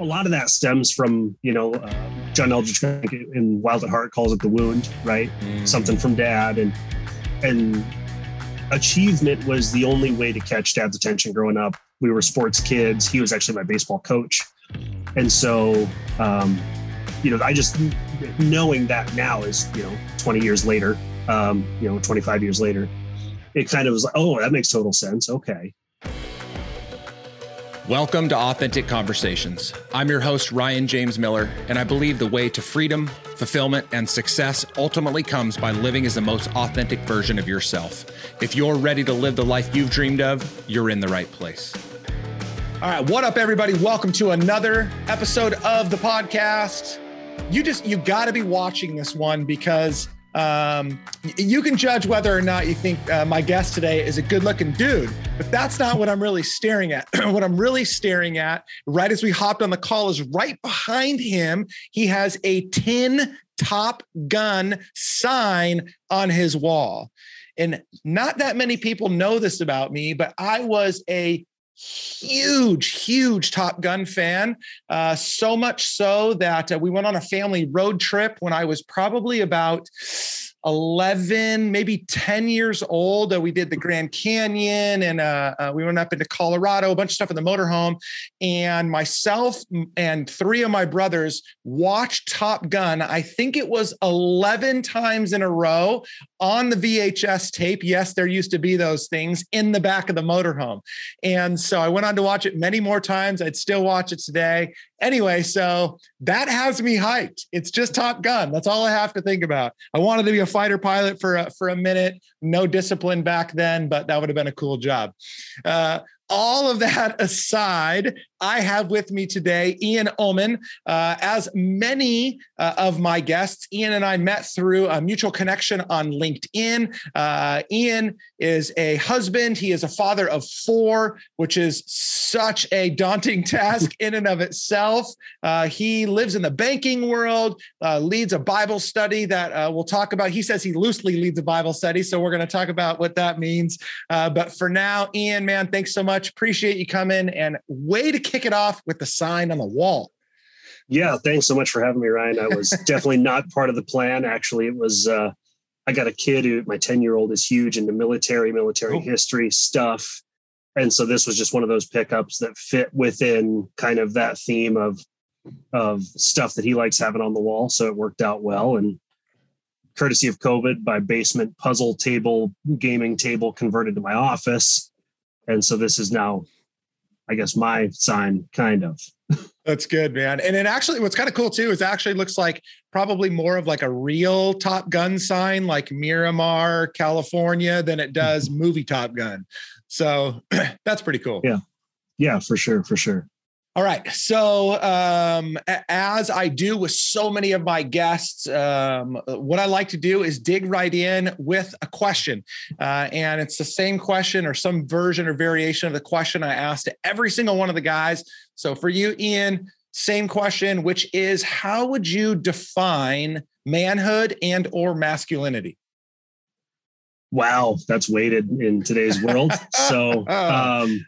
a lot of that stems from you know uh, John Eldredge in Wild at Heart calls it the wound, right? Mm. Something from dad, and and achievement was the only way to catch dad's attention growing up. We were sports kids. He was actually my baseball coach, and so um, you know I just knowing that now is you know 20 years later, um, you know 25 years later, it kind of was like oh that makes total sense. Okay, Welcome to Authentic Conversations. I'm your host, Ryan James Miller, and I believe the way to freedom, fulfillment, and success ultimately comes by living as the most authentic version of yourself. If you're ready to live the life you've dreamed of, you're in the right place. All right, what up, everybody? Welcome to another episode of the podcast. You just, you got to be watching this one because um, you can judge whether or not you think uh, my guest today is a good looking dude, but that's not what I'm really staring at. what I'm really staring at right as we hopped on the call is right behind him. He has a tin Top Gun sign on his wall. And not that many people know this about me, but I was a huge, huge Top Gun fan. Uh, so much so that uh, we went on a family road trip when I was probably about 11, maybe 10 years old. Uh, we did the Grand Canyon and uh, uh, we went up into Colorado, a bunch of stuff in the motorhome. And myself and three of my brothers watched Top Gun. I think it was 11 times in a row on the VHS tape. Yes, there used to be those things in the back of the motorhome. And so I went on to watch it many more times. I'd still watch it today. Anyway, so that has me hyped. It's just Top Gun. That's all I have to think about. I wanted to be a fighter pilot for a, for a minute. No discipline back then, but that would have been a cool job. Uh, all of that aside, I have with me today Ian Oman. Uh, as many uh, of my guests, Ian and I met through a mutual connection on LinkedIn. Uh, Ian is a husband, he is a father of four, which is such a daunting task in and of itself. Uh, he lives in the banking world, uh, leads a Bible study that uh, we'll talk about. He says he loosely leads a Bible study, so we're going to talk about what that means. but for now, Ian, man, thanks so much. Appreciate you coming and way to kick it off with the sign on the wall. Yeah, thanks so much for having me, Ryan. I was definitely not part of the plan. Actually, it was uh, I got a kid who my 10 year old is huge into military, military oh. history stuff. And so this was just one of those pickups that fit within kind of that theme of of stuff that he likes having on the wall. So it worked out well. And courtesy of COVID, my basement puzzle table, gaming table converted to my office. And so this is now I guess my sign kind of. That's good, man. And it actually, what's kind of cool too is actually looks like probably more of like a real Top Gun sign, like Miramar, California, than it does mm-hmm. movie Top Gun. So that's pretty cool. Yeah. Yeah, for sure. For sure. All right. So, um, as I do with so many of my guests, um, what I like to do is dig right in with a question. Uh, and it's the same question or some version or variation of the question I asked to every single one of the guys. So, for you, Ian, same question, which is how would you define manhood and or masculinity? Wow, that's weighted in today's world. so, um,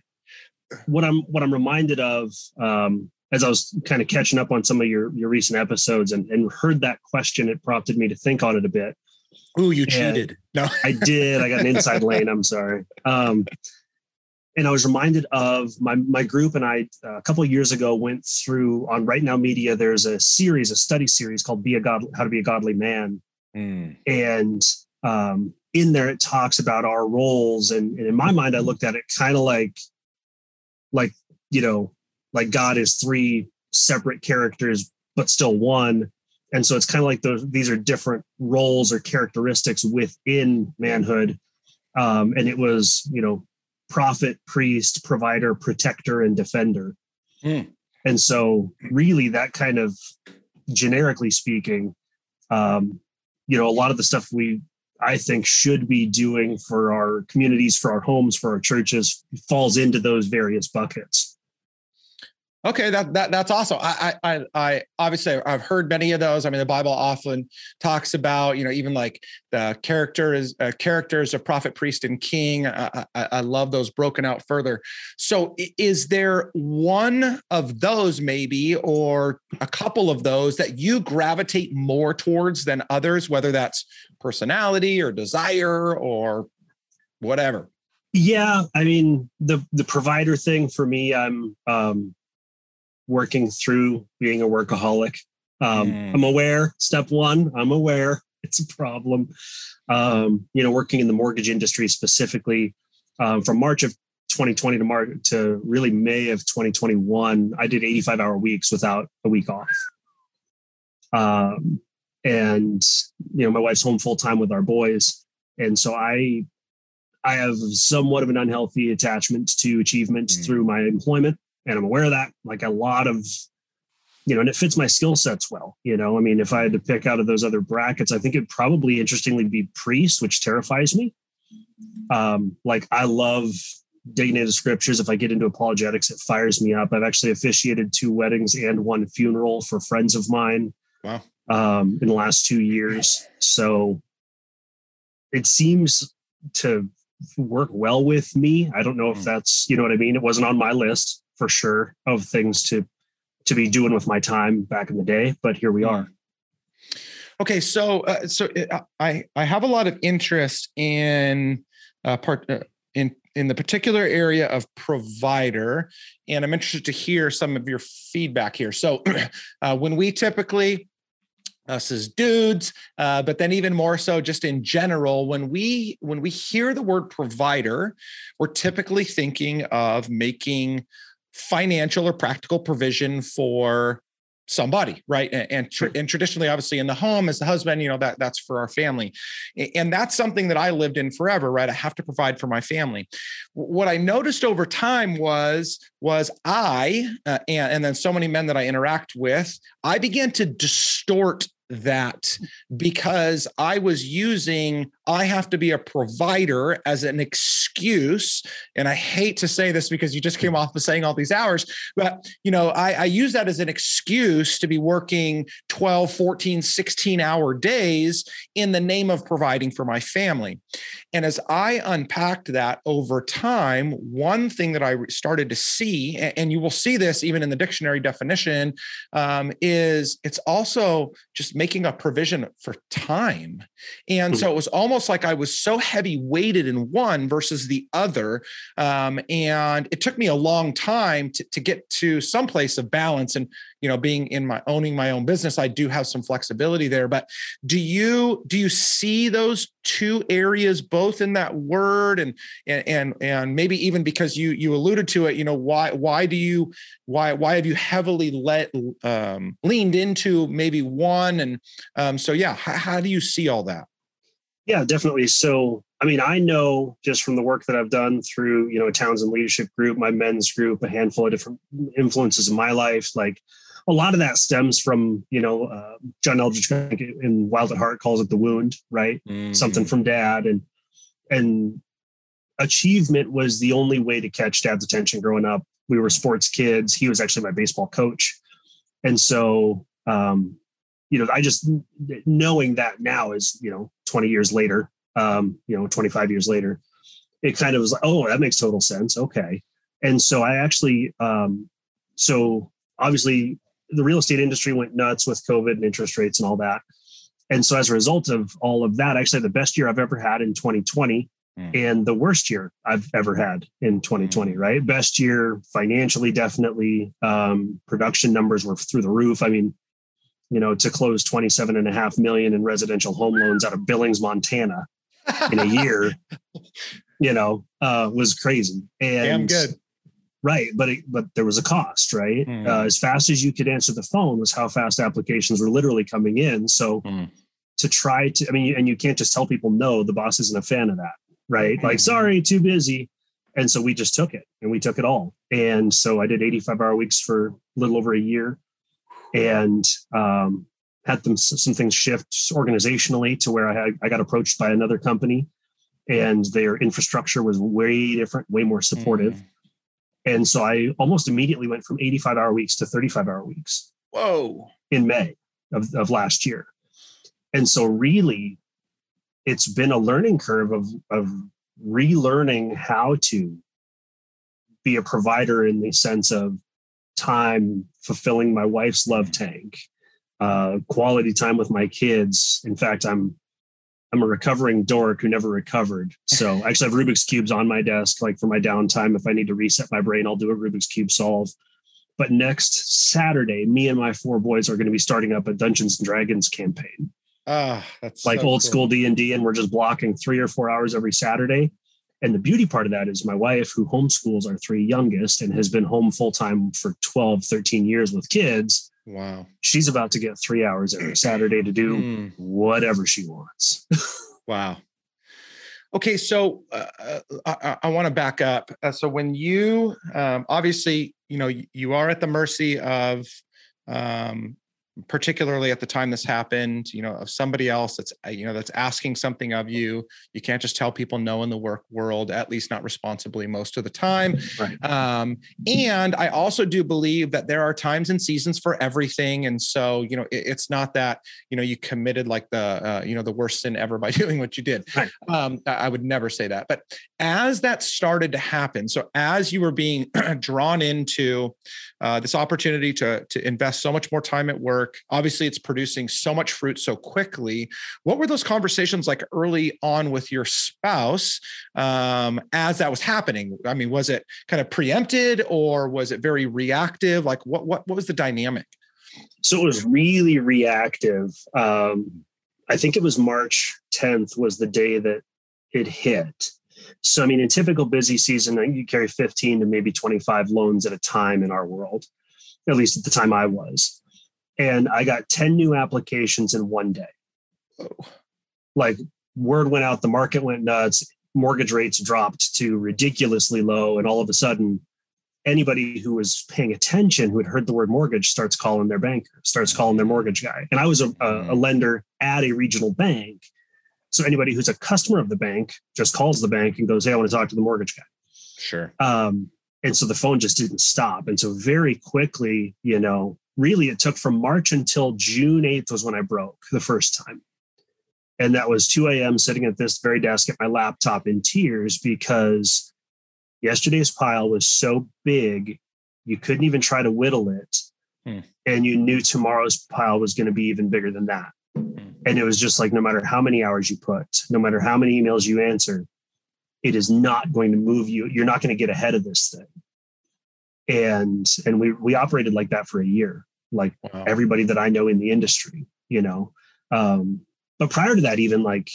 what I'm what I'm reminded of um, as I was kind of catching up on some of your your recent episodes and, and heard that question, it prompted me to think on it a bit. Ooh, you and cheated. No, I did. I got an inside lane. I'm sorry. Um, and I was reminded of my my group and I uh, a couple of years ago went through on Right Now Media. There's a series, a study series called "Be a God: How to Be a Godly Man," mm. and um, in there it talks about our roles. And, and in my mind, I looked at it kind of like like you know like god is three separate characters but still one. And so it's kind of like those these are different roles or characteristics within manhood. Um, and it was you know prophet priest provider protector and defender. Mm. and so really that kind of generically speaking um, you know a lot of the stuff we I think should be doing for our communities, for our homes, for our churches falls into those various buckets. Okay, that that that's awesome. I I I obviously I've heard many of those. I mean, the Bible often talks about you know even like the characters uh, characters of prophet, priest, and king. I, I, I love those broken out further. So, is there one of those maybe, or a couple of those that you gravitate more towards than others? Whether that's personality or desire or whatever. Yeah, I mean the the provider thing for me. I'm um working through being a workaholic. Um, mm. I'm aware. Step one, I'm aware it's a problem. Um, you know, working in the mortgage industry specifically, um, from March of 2020 to March to really May of 2021, I did 85 hour weeks without a week off. Um, and you know, my wife's home full time with our boys, and so I, I have somewhat of an unhealthy attachment to achievement mm. through my employment and I'm aware of that. Like a lot of, you know, and it fits my skill sets well. You know, I mean, if I had to pick out of those other brackets, I think it'd probably interestingly be priest, which terrifies me. Um, like I love digging into scriptures. If I get into apologetics, it fires me up. I've actually officiated two weddings and one funeral for friends of mine. Wow. Um, in the last two years. So it seems to work well with me. I don't know if hmm. that's, you know what I mean? It wasn't on my list for sure of things to to be doing with my time back in the day but here we are. Okay so uh, so uh, i i have a lot of interest in uh, part uh, in in the particular area of provider and i'm interested to hear some of your feedback here. So uh, when we typically us as dudes uh, but then even more so just in general when we when we hear the word provider we're typically thinking of making financial or practical provision for somebody right? And and, tr- and, traditionally obviously in the home as the husband you know that that's for our family. And that's something that i lived in forever right? I have to provide for my family. What i noticed over time was was i uh, and, and then so many men that i interact with i began to distort that because I was using I have to be a provider as an excuse. And I hate to say this because you just came off of saying all these hours, but you know, I, I use that as an excuse to be working 12, 14, 16 hour days in the name of providing for my family. And as I unpacked that over time, one thing that I started to see, and you will see this even in the dictionary definition, um, is it's also just making a provision for time. And so it was almost like I was so heavy weighted in one versus the other. Um, and it took me a long time to, to get to some place of balance. And, you know, being in my owning my own business, I do have some flexibility there. But do you do you see those two areas both in that word and and and, and maybe even because you you alluded to it, you know, why why do you why why have you heavily let um, leaned into maybe one and um, so yeah how, how do you see all that yeah definitely so i mean i know just from the work that i've done through you know a townsend leadership group my men's group a handful of different influences in my life like a lot of that stems from you know uh, john Eldredge in wild at heart calls it the wound right mm-hmm. something from dad and and achievement was the only way to catch dad's attention growing up we were sports kids. He was actually my baseball coach. And so, um, you know, I just knowing that now is, you know, 20 years later, um, you know, 25 years later, it kind of was like, oh, that makes total sense. Okay. And so I actually, um, so obviously the real estate industry went nuts with COVID and interest rates and all that. And so as a result of all of that, I actually had the best year I've ever had in 2020 mm. and the worst year I've ever had in 2020, mm. right? Best year financially, definitely. Um, production numbers were through the roof. I mean, you know, to close 27 and a half million in residential home loans out of Billings, Montana in a year, you know, uh, was crazy. And Damn good. Right. But, it, but there was a cost, right? Mm. Uh, as fast as you could answer the phone was how fast applications were literally coming in. So, mm to try to i mean and you can't just tell people no the boss isn't a fan of that right? Mm-hmm. Like, sorry, too busy. And so we just took it and we took it all. And so I did 85 hour weeks for a little over a year and um, had them some things shift organizationally to where I had, I got approached by another company and their infrastructure was way different, way more supportive. And so I almost immediately went from 85 hour weeks to 35 hour weeks. Whoa. In May of, of last year. And so really it's been a learning curve of, of relearning how to be a provider in the sense of time fulfilling my wife's love tank, uh, quality time with my kids. In fact, I'm I'm a recovering dork who never recovered. So I actually have Rubik's cubes on my desk, like for my downtime. If I need to reset my brain, I'll do a Rubik's cube solve. But next Saturday, me and my four boys are going to be starting up a Dungeons and Dragons campaign. Ah, that's like so old cool. school D and D, and we're just blocking three or four hours every Saturday. And the beauty part of that is my wife, who homeschools our three youngest and has been home full time for 12, 13 years with kids. Wow. She's about to get three hours every Saturday to do mm. whatever she wants. wow. Okay, so uh, uh I, I want to back up. Uh, so when you um, obviously, you know, you are at the mercy of um, particularly at the time this happened you know of somebody else that's uh, you know that's asking something of you you can't just tell people no in the work world at least not responsibly most of the time right. um, and i also do believe that there are times and seasons for everything and so you know it, it's not that you know you committed like the uh, you know the worst sin ever by doing what you did right. um, i would never say that but as that started to happen so as you were being drawn into uh, this opportunity to to invest so much more time at work. Obviously, it's producing so much fruit so quickly. What were those conversations like early on with your spouse um, as that was happening? I mean, was it kind of preempted or was it very reactive? Like, what what what was the dynamic? So it was really reactive. Um, I think it was March 10th was the day that it hit. So, I mean, in typical busy season, you carry 15 to maybe 25 loans at a time in our world, at least at the time I was and I got 10 new applications in one day. Like word went out, the market went nuts, mortgage rates dropped to ridiculously low. And all of a sudden, anybody who was paying attention, who had heard the word mortgage, starts calling their banker, starts calling their mortgage guy. And I was a, a, a mm-hmm. lender at a regional bank. So anybody who's a customer of the bank just calls the bank and goes, Hey, I want to talk to the mortgage guy. Sure. Um, and so the phone just didn't stop. And so very quickly, you know, really it took from March until June 8th was when I broke the first time. And that was 2 a.m. sitting at this very desk at my laptop in tears because yesterday's pile was so big, you couldn't even try to whittle it. Hmm. And you knew tomorrow's pile was going to be even bigger than that. Hmm. And it was just like no matter how many hours you put, no matter how many emails you answer, it is not going to move you. You're not going to get ahead of this thing and and we we operated like that for a year like wow. everybody that i know in the industry you know um but prior to that even like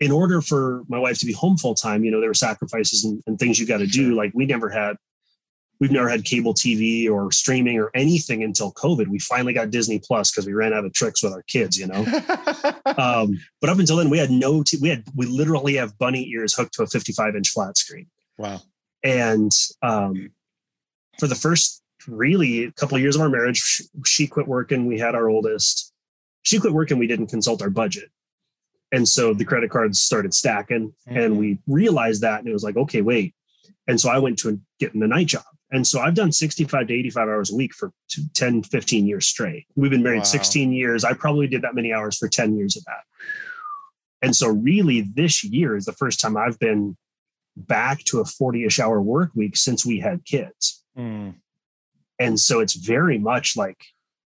in order for my wife to be home full time you know there were sacrifices and, and things you got to do like we never had we've never had cable tv or streaming or anything until covid we finally got disney plus because we ran out of tricks with our kids you know um, but up until then we had no t- we had we literally have bunny ears hooked to a 55 inch flat screen wow and um, for the first really a couple of years of our marriage, she, quit working. We had our oldest. She quit working. We didn't consult our budget. And so the credit cards started stacking mm-hmm. and we realized that. And it was like, okay, wait. And so I went to getting a night job. And so I've done 65 to 85 hours a week for 10, 15 years straight. We've been married wow. 16 years. I probably did that many hours for 10 years of that. And so really this year is the first time I've been back to a 40-ish hour work week since we had kids. Mm. And so it's very much like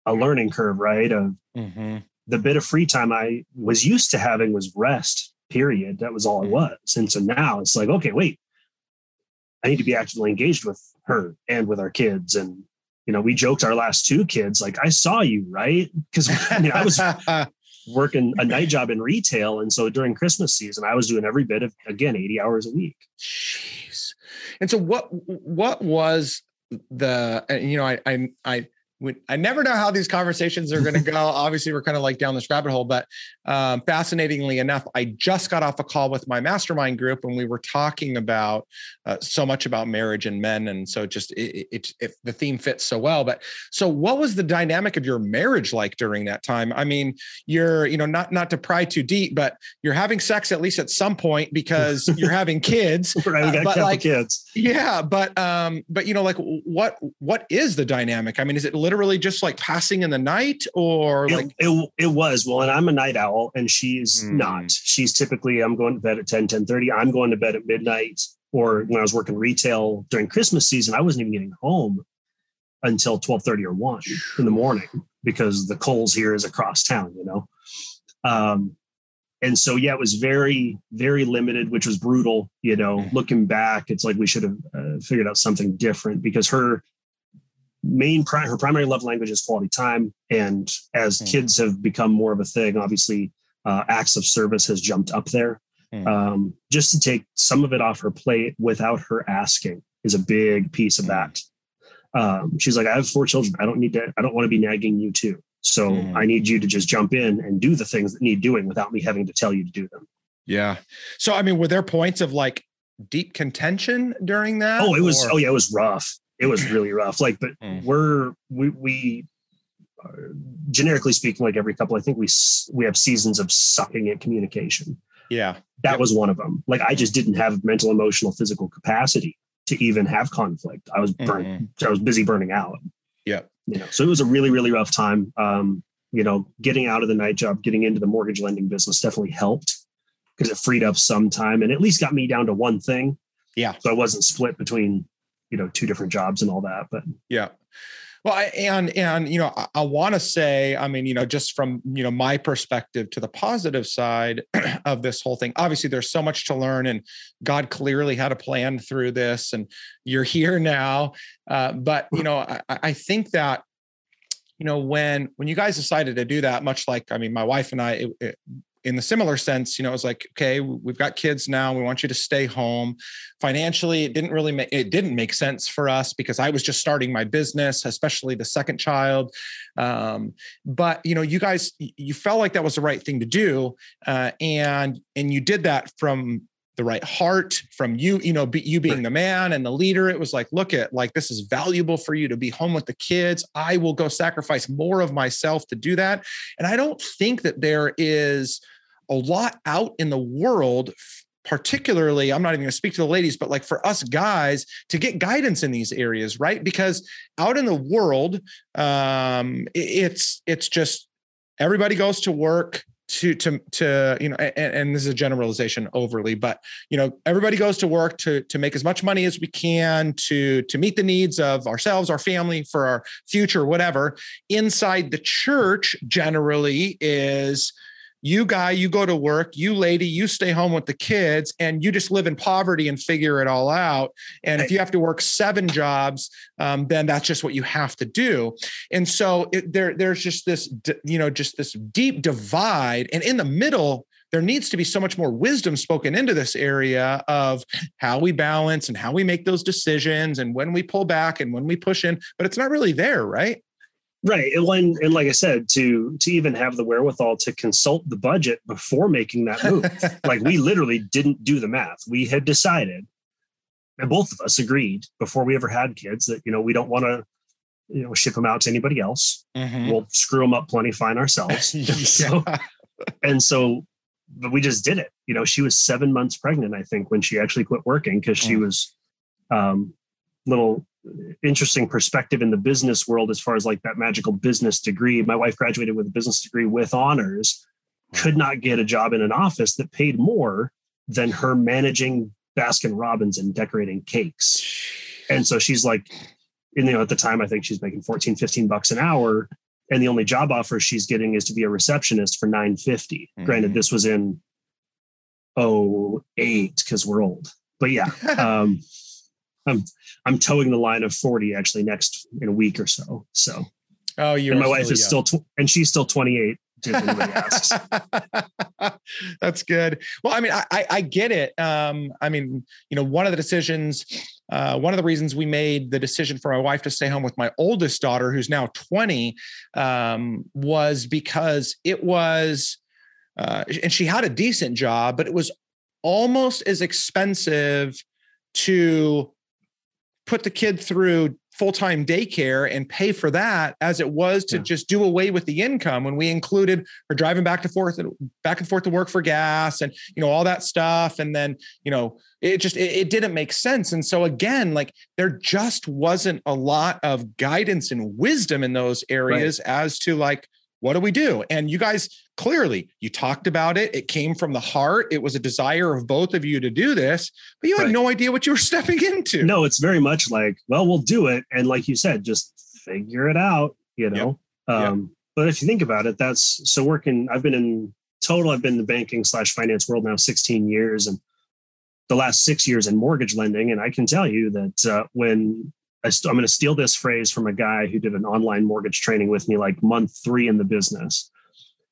a learning curve, right? Of mm-hmm. the bit of free time I was used to having was rest, period. That was all it mm. was. And so now it's like, okay, wait, I need to be actively engaged with her and with our kids. And, you know, we joked our last two kids, like, I saw you, right? Because I mean, I was working a night job in retail. And so during Christmas season, I was doing every bit of, again, 80 hours a week. Jeez. And so what, what was the you know I I I we, I never know how these conversations are going to go. Obviously, we're kind of like down this rabbit hole, but um, fascinatingly enough, I just got off a call with my mastermind group and we were talking about uh, so much about marriage and men, and so just it, it, it, the theme fits so well. But so, what was the dynamic of your marriage like during that time? I mean, you're you know not not to pry too deep, but you're having sex at least at some point because you're having kids. right, got uh, like, kids. Yeah, but um, but you know, like what what is the dynamic? I mean, is it literally just like passing in the night or it, like it, it was. Well and i'm a night owl and she's mm. not. She's typically i'm going to bed at 10 10 30 i'm going to bed at midnight or when i was working retail during christmas season i wasn't even getting home until 12 30 or 1 in the morning because the Kohl's here is across town you know? Um and so yeah it was very very limited which was brutal you know? Mm. looking back it's like we should have uh, figured out something different because her main her primary love language is quality time and as mm. kids have become more of a thing obviously uh, acts of service has jumped up there mm. um, just to take some of it off her plate without her asking is a big piece of hmm. that um, she's like i have four children i don't need to i don't want to be nagging you too so mm. i need you to just jump in and do the things that need doing without me having to tell you to do them yeah so i mean were there points of like deep contention during that oh it was or? oh yeah it was rough it was really rough. Like, but mm. we're we we uh, generically speaking, like every couple, I think we we have seasons of sucking at communication. Yeah, that yep. was one of them. Like, I just didn't have mental, emotional, physical capacity to even have conflict. I was burnt. Mm-hmm. I was busy burning out. Yeah, you know, so it was a really really rough time. Um, you know, getting out of the night job, getting into the mortgage lending business definitely helped because it freed up some time and at least got me down to one thing. Yeah. So I wasn't split between you know two different jobs and all that but yeah. Well and and you know i, I want to say i mean you know just from you know my perspective to the positive side of this whole thing obviously there's so much to learn and god clearly had a plan through this and you're here now. Uh, but you know I, I think that you know when when you guys decided to do that much like i mean my wife and i it, it, in the similar sense, you know, it was like, okay, we've got kids now. We want you to stay home. Financially, it didn't really make it didn't make sense for us because I was just starting my business, especially the second child. Um, but you know, you guys, you felt like that was the right thing to do, uh, and and you did that from the right heart from you you know be, you being the man and the leader. It was like look at like this is valuable for you to be home with the kids. I will go sacrifice more of myself to do that. And i don't think that there is a lot out in the world particularly i'm not even going to speak to the ladies but like for us guys to get guidance in these areas right? Because out in the world um it's it's just everybody goes to work to to to you know and, and, this is a generalization overly but you know everybody goes to work to to make as much money as we can to to meet the needs of ourselves our family for our future whatever. Inside the church generally is you guy you go to work you lady you stay home with the kids and you just live in poverty and figure it all out. And if you have to work seven jobs um, then that's just what you have to do. And so it, there there's just this you know just this deep divide. And in the middle there needs to be so much more wisdom spoken into this area of how we balance and how we make those decisions and when we pull back and when we push in. But it's not really there right Right. And when and like I said, to to even have the wherewithal to consult the budget before making that move. like we literally didn't do the math. We had decided, and both of us agreed before we ever had kids that, you know, we don't want to, you know, ship them out to anybody else. Mm-hmm. We'll screw them up plenty fine ourselves. so, and so but we just did it. You know, she was seven months pregnant, I think, when she actually quit working because she mm. was um little interesting perspective in the business world as far as like that magical business degree. My wife graduated with a business degree with honors, could not get a job in an office that paid more than her managing Baskin Robbins and decorating cakes. And so she's like, you know, at the time, I think she's making 14, 15 bucks an hour. And the only job offer she's getting is to be a receptionist for 950. Mm-hmm. Granted, this was in 08 because we're old. But yeah. Um, I'm I'm towing the line of 40 actually next in a week or so. So oh, you and my wife is young. still tw- and she's still 28, asks. That's good. Well, I mean, I, I, I get it. Um, I mean, you know, one of the decisions, uh, one of the reasons we made the decision for my wife to stay home with my oldest daughter, who's now 20, um, was because it was, uh, and she had a decent job, but it was almost as expensive to put the kid through full-time daycare and pay for that as it was to yeah. just do away with the income when we included her driving back to forth and back and forth to work for gas and you know all that stuff and then you know it just it, it didn't make sense and so again like there just wasn't a lot of guidance and wisdom in those areas right. as to like what do we do and you guys clearly you talked about it it came from the heart it was a desire of both of you to do this but you had right. no idea what you were stepping into no it's very much like well we'll do it and like you said just figure it out you know yep. um yep. but if you think about it that's so working i've been in total i've been in the banking slash finance world now 16 years and the last six years in mortgage lending and i can tell you that uh, when I st- I'm going to steal this phrase from a guy who did an online mortgage training with me like month three in the business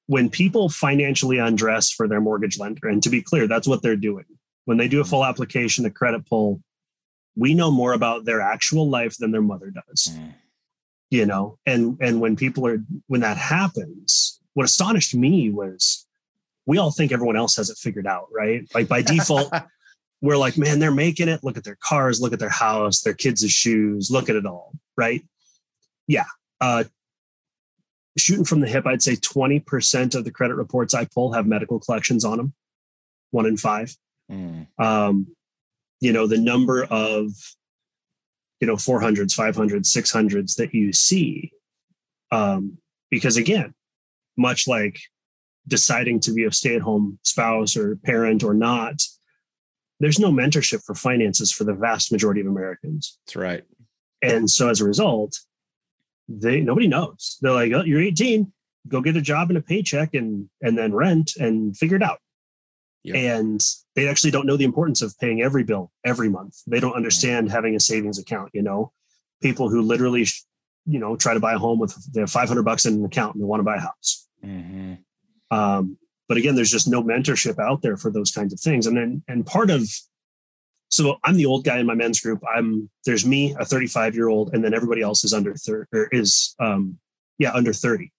when people financially undress for their mortgage lender, and to be clear, that's what they're doing. When they do a full application, the credit pull, we know more about their actual life than their mother does. Mm. You know, and and when people are when that happens, what astonished me was we all think everyone else has it figured out, right? Like by default, we're like, man, they're making it. Look at their cars, look at their house, their kids' shoes, look at it all, right? Yeah. Uh, shooting from the hip, I'd say 20% of the credit reports I pull have medical collections on them, one in five. Mm. Um, you know, the number of, you know, 400s, 500s, 600s that you see. Um, because again, much like deciding to be a stay at home spouse or parent or not, there's no mentorship for finances for the vast majority of Americans. That's right. And so as a result, they nobody knows. They're like, oh, you're 18, go get a job and a paycheck and and then rent and figure it out. And they actually don't know the importance of paying every bill every month. They don't understand having a savings account. You know, people who literally, you know, try to buy a home with they have 500 bucks in an account and they want to buy a house. Mm-hmm. Um, but again, there's just no mentorship out there for those kinds of things. And then, and part of so I'm the old guy in my men's group. I'm there's me, a 35 year old, and then everybody else is under 30 or is um yeah under 30.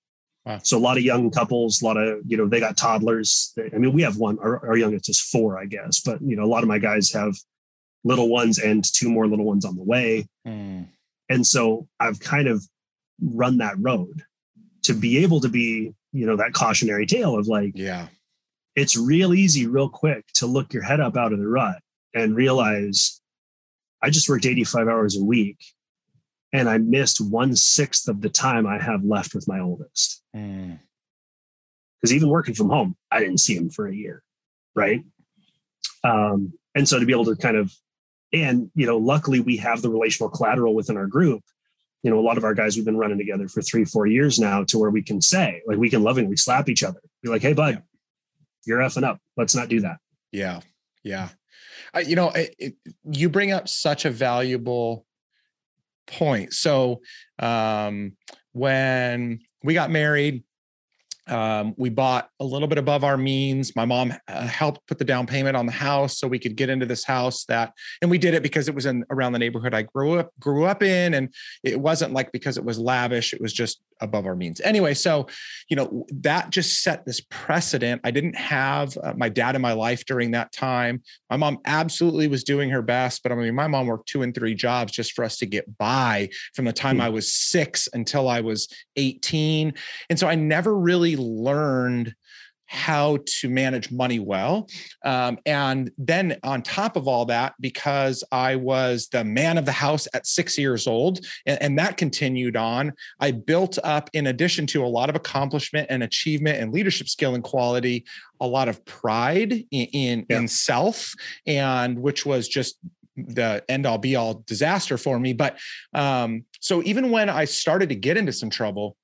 Wow. So a lot of young couples, a lot of you know they got toddlers. I mean, we have one. Our, our youngest is four, I guess, but you know a lot of my guys have little ones and two more little ones on the way. Mm. And so I've kind of run that road to be able to be you know that cautionary tale of like yeah it's real easy real quick to look your head up out of the rut and realize I just worked 85 hours a week and I missed one sixth of the time I have left with my oldest. Because mm. even working from home, I didn't see him for a year. Right. Um, and so to be able to kind of, and, you know, luckily we have the relational collateral within our group. You know, a lot of our guys, we've been running together for three, four years now to where we can say, like, we can lovingly slap each other. Be like, hey, bud, yeah. you're effing up. Let's not do that. Yeah. Yeah. I, you know, it, it, you bring up such a valuable point. So um, when we got married, um, we bought a little bit above our means. My mom uh, helped put the down payment on the house so we could get into this house that, and we did it because it was in around the neighborhood I grew up grew up in, and it wasn't like because it was lavish. It was just above our means. Anyway, so you know that just set this precedent. I didn't have uh, my dad in my life during that time. My mom absolutely was doing her best, but I mean, my mom worked two and three jobs just for us to get by from the time mm-hmm. I was six until I was 18, and so I never really learned how to manage money well. Um, and then on top of all that, because I was the man of the house at six years old, and, and, that continued on, I built up, in addition to a lot of accomplishment and achievement and leadership skill and quality, a lot of pride in, in, yeah. in self, and which was just the end all be all disaster for me. But um, so even when I started to get into some trouble,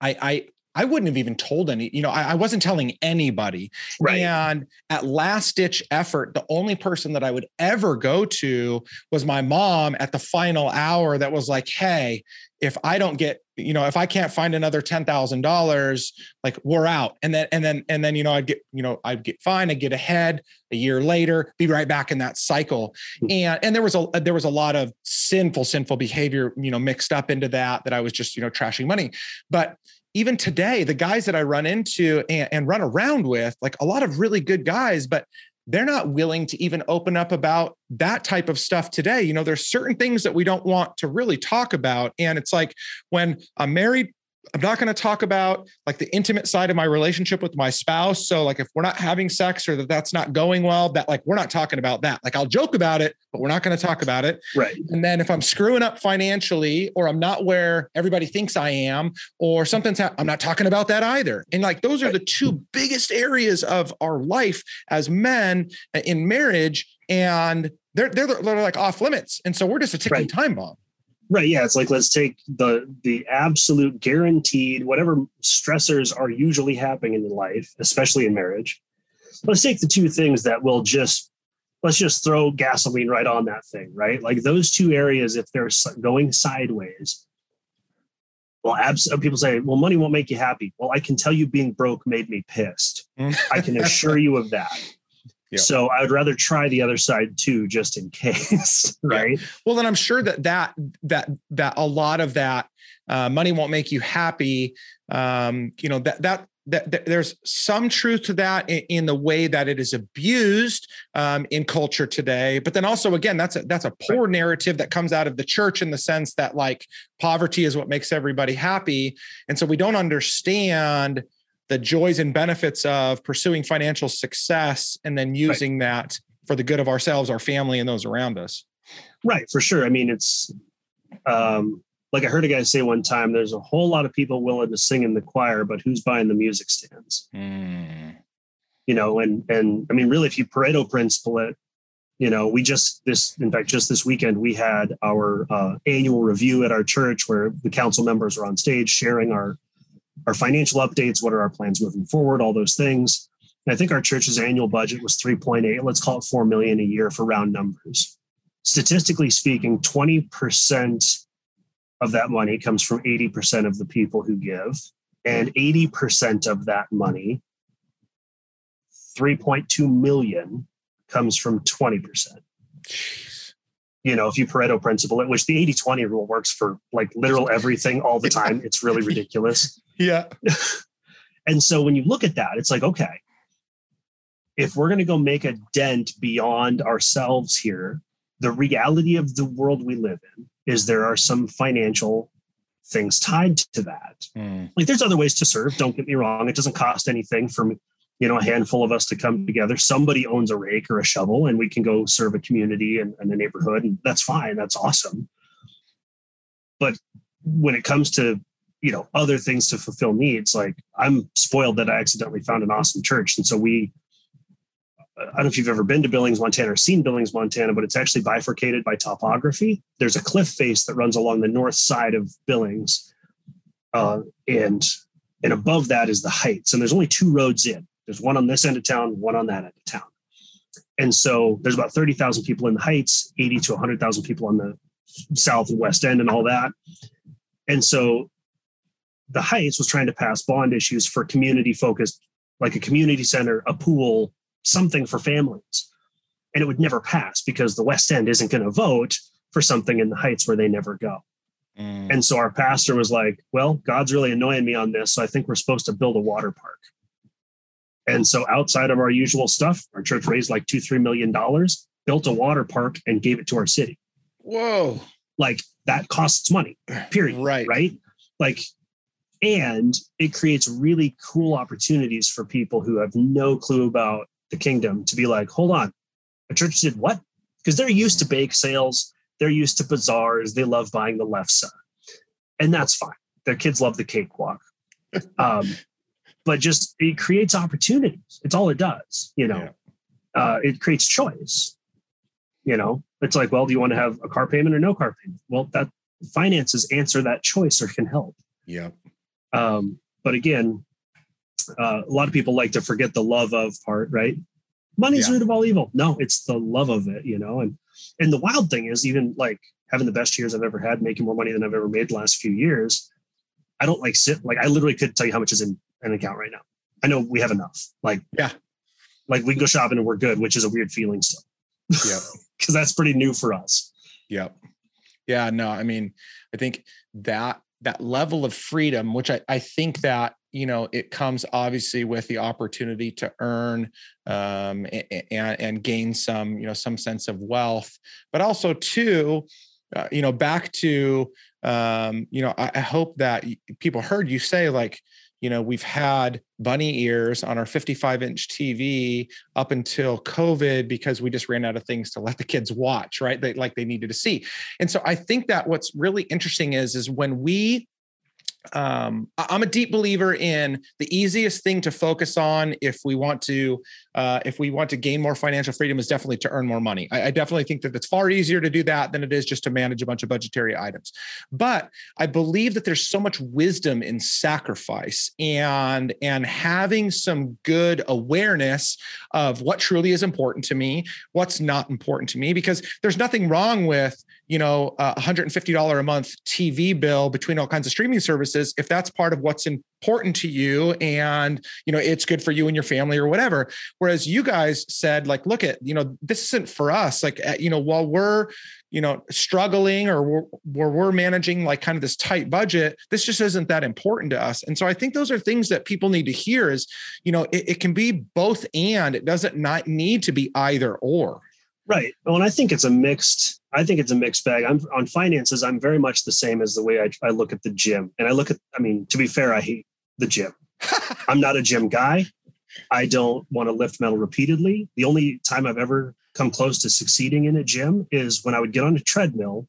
I, I I wouldn't have even told any, you know, I, I, wasn't telling anybody. Right. And at last ditch effort, the only person that I would ever go to was my mom at the final hour that was like, hey, if I don't get, you know, if I can't find another ten thousand dollars, like we're out. And then and then and then you know I'd get, you know, I'd get fine, I'd get ahead a year later, be right back in that cycle. Hmm. And and there was a there was a lot of sinful, sinful behavior, you know, mixed up into that that I was just, you know, trashing money. But even today, the guys that I run into and, and run around with, like a lot of really good guys, but they're not willing to even open up about that type of stuff today. You know, there's certain things that we don't want to really talk about. And it's like when a married I'm not going to talk about like the intimate side of my relationship with my spouse. So like if we're not having sex or that that's not going well, that like we're not talking about that. Like I'll joke about it, but we're not going to talk about it. Right. And then if I'm screwing up financially or I'm not where everybody thinks I am or something's ha- I'm not talking about that either. And like those are the two biggest areas of our life as men in marriage and they're they're, they're like off limits. And so we're just a ticking right. time bomb. Right. Yeah. It's like let's take the the absolute guaranteed whatever stressors are usually happening in life, especially in marriage. Let's take the two things that will just let's just throw gasoline right on that thing, right? Like those two areas, if they're going sideways, well, abs- people say, well, money won't make you happy. Well, I can tell you being broke made me pissed. Mm. I can assure you of that. So I would rather try the other side too, just in case, right? Yeah. Well, then I'm sure that that that that a lot of that uh, money won't make you happy. Um, you know that that that, there's some truth to that in, the way that it is abused um, in culture today but then also again that's a that's a poor narrative that comes out of the church in the sense that like poverty is what makes everybody happy and so we don't understand the joys and benefits of pursuing financial success and then using right. that for the good of ourselves, our family, and those around us. Right, for sure. I mean, it's um, like I heard a guy say one time there's a whole lot of people willing to sing in the choir, but who's buying the music stands? Mm. You know, and and I mean, really, if you Pareto principle it, you know, we just this, in fact, just this weekend, we had our uh, annual review at our church where the council members were on stage sharing our our financial updates, what are our plans moving forward, all those things. And I think our church's annual budget was 3.8, let's call it 4 million a year for round numbers. Statistically speaking, 20% of that money comes from 80% of the people who give, and 80% of that money, 3.2 million, comes from 20% you know, if you Pareto principle it, which the 80 20 rule works for like literal everything all the time, it's really ridiculous. Yeah. and so when you look at that, it's like, okay, if we're going to go make a dent beyond ourselves here, the reality of the world we live in is there are some financial things tied to that. Mm. Like there's other ways to serve, don't get me wrong. It doesn't cost anything for me you know a handful of us to come together somebody owns a rake or a shovel and we can go serve a community and, and a neighborhood and that's fine that's awesome but when it comes to you know other things to fulfill needs like i'm spoiled that i accidentally found an awesome church and so we I don't know if you've ever been to Billings, Montana or seen Billings, Montana, but it's actually bifurcated by topography. There's a cliff face that runs along the north side of Billings. Uh, and and above that is the heights. And there's only two roads in. There's one on this end of town, one on that end of town. And so there's about 30,000 people in the Heights, 80 to 100,000 people on the south and west end and all that. And so the Heights was trying to pass bond issues for community focused, like a community center, a pool, something for families. And it would never pass because the West End isn't going to vote for something in the Heights where they never go. Mm. And so our pastor was like, Well, God's really annoying me on this. So I think we're supposed to build a water park. And so outside of our usual stuff, our church raised like two, three million dollars, built a water park and gave it to our city. Whoa. Like that costs money, period. Right. Right. Like, and it creates really cool opportunities for people who have no clue about the kingdom to be like, hold on, a church did what? Because they're used to bake sales, they're used to bazaars, they love buying the lefse. And that's fine. Their kids love the cakewalk. Um, but just it creates opportunities. It's all it does, you know. Yeah. Uh, it creates choice. You know, it's like, well, do you want to have a car payment or no car payment? Well, that finances answer that choice or can help. Yeah. Um, but again, uh, a lot of people like to forget the love of part, right? money's yeah. root of all evil. No, it's the love of it, you know. And and the wild thing is, even like having the best years I've ever had, making more money than I've ever made the last few years. I don't like sit like I literally could tell you how much is in an account right now. I know we have enough. Like yeah, like we can go shopping and we're good, which is a weird feeling still. Yeah, because that's pretty new for us. Yep. Yeah. No, I mean, I think that that level of freedom, which I, I think that you know it comes obviously with the opportunity to earn um, and, and gain some you know some sense of wealth but also too uh, you know back to um, you know I, I hope that people heard you say like you know we've had bunny ears on our 55 inch tv up until covid because we just ran out of things to let the kids watch right? They like they needed to see. And so i think that what's really interesting is is when we um, I'm a deep believer in the easiest thing to focus on if we want to uh, if we want to gain more financial freedom is definitely to earn more money. I, I, definitely think that it's far easier to do that than it is just to manage a bunch of budgetary items. But I believe that there's so much wisdom in sacrifice and and having some good awareness of what truly is important to me, what's not important to me, because there's nothing wrong with you know a $150 a month TV bill between all kinds of streaming services if that's part of what's important to you and you know it's good for you and your family or whatever whereas you guys said like look at you know this isn't for us like eh, you know while we're you know struggling or we're, where we're managing like kind of this tight budget this just isn't that important to us and so i think those are things that people need to hear is you know it, it can be both and it doesn't not need to be either or right well and i think it's a mixed I think it's a mixed bag. I'm on finances. I'm very much the same as the way I, I look at the gym. And I look at, I mean, to be fair, I hate the gym. I'm not a gym guy. I don't want to lift metal repeatedly. The only time I've ever come close to succeeding in a gym is when I would get on a treadmill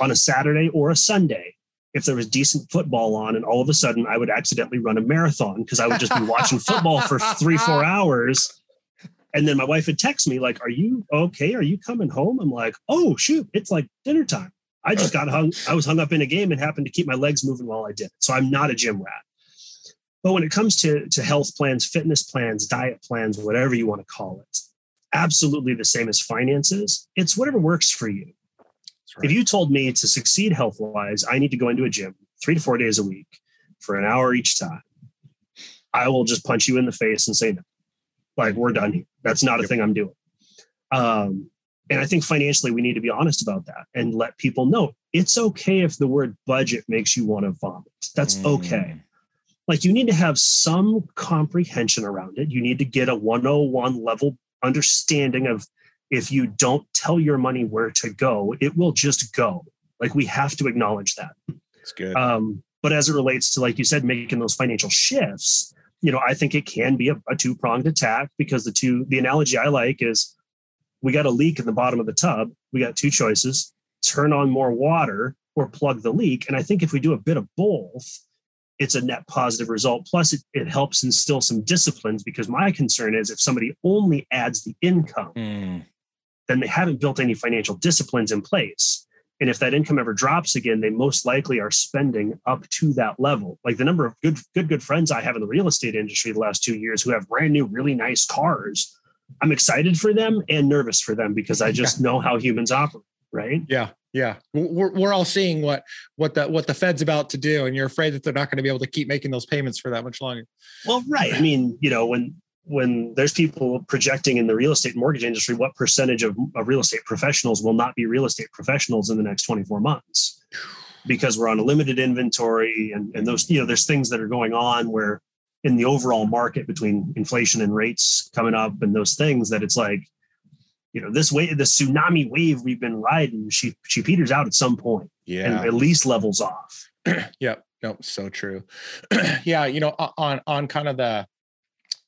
on a Saturday or a Sunday. If there was decent football on, and all of a sudden I would accidentally run a marathon because I would just be watching football for three, four hours. And then my wife would text me, like, Are you okay? Are you coming home? I'm like, Oh, shoot, it's like dinner time. I just got hung, I was hung up in a game and happened to keep my legs moving while I did. So I'm not a gym rat. But when it comes to, to health plans, fitness plans, diet plans, whatever you want to call it, absolutely the same as finances. It's whatever works for you. Right. If you told me to succeed health wise, I need to go into a gym three to four days a week for an hour each time, I will just punch you in the face and say no. Like, we're done here. That's not a thing I'm doing. Um, and I think financially, we need to be honest about that and let people know it's okay if the word budget makes you want to vomit. That's mm. okay like you need to have some comprehension around it. You need to get a 101 level understanding of if you don't tell your money where to go, it will just go. Like we have to acknowledge that. It's good. Um, but as it relates to, like you said, making those financial shifts, you know, I think it can be a, a two pronged attack because the two, the analogy I like is we got a leak in the bottom of the tub. We got two choices turn on more water or plug the leak. And I think if we do a bit of both, it's a net positive result. Plus, it, it helps instill some disciplines because my concern is if somebody only adds the income, mm. then they haven't built any financial disciplines in place. And if that income ever drops again, they most likely are spending up to that level. Like the number of good, good, good friends I have in the real estate industry the last two years who have brand new, really nice cars. I'm excited for them and nervous for them because I just know how humans operate. Right. Yeah. Yeah, we're we're all seeing what what the what the Fed's about to do, and you're afraid that they're not going to be able to keep making those payments for that much longer. Well, right. I mean, you know, when when there's people projecting in the real estate mortgage industry, what percentage of, of real estate professionals will not be real estate professionals in the next 24 months? Because we're on a limited inventory, and and those you know, there's things that are going on where in the overall market between inflation and rates coming up and those things that it's like you know this way the tsunami wave we've been riding she she peters out at some point yeah. and at least levels off. Yep. No so true. Yeah you know on on kind of the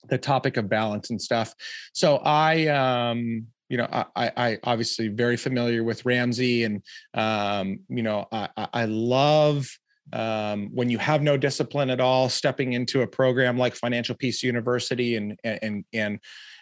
the topic of balance and stuff. So i um you know i i obviously very familiar with ramsey and um you know i i love um, when you have no discipline at all, stepping into a program like Financial Peace University, and and and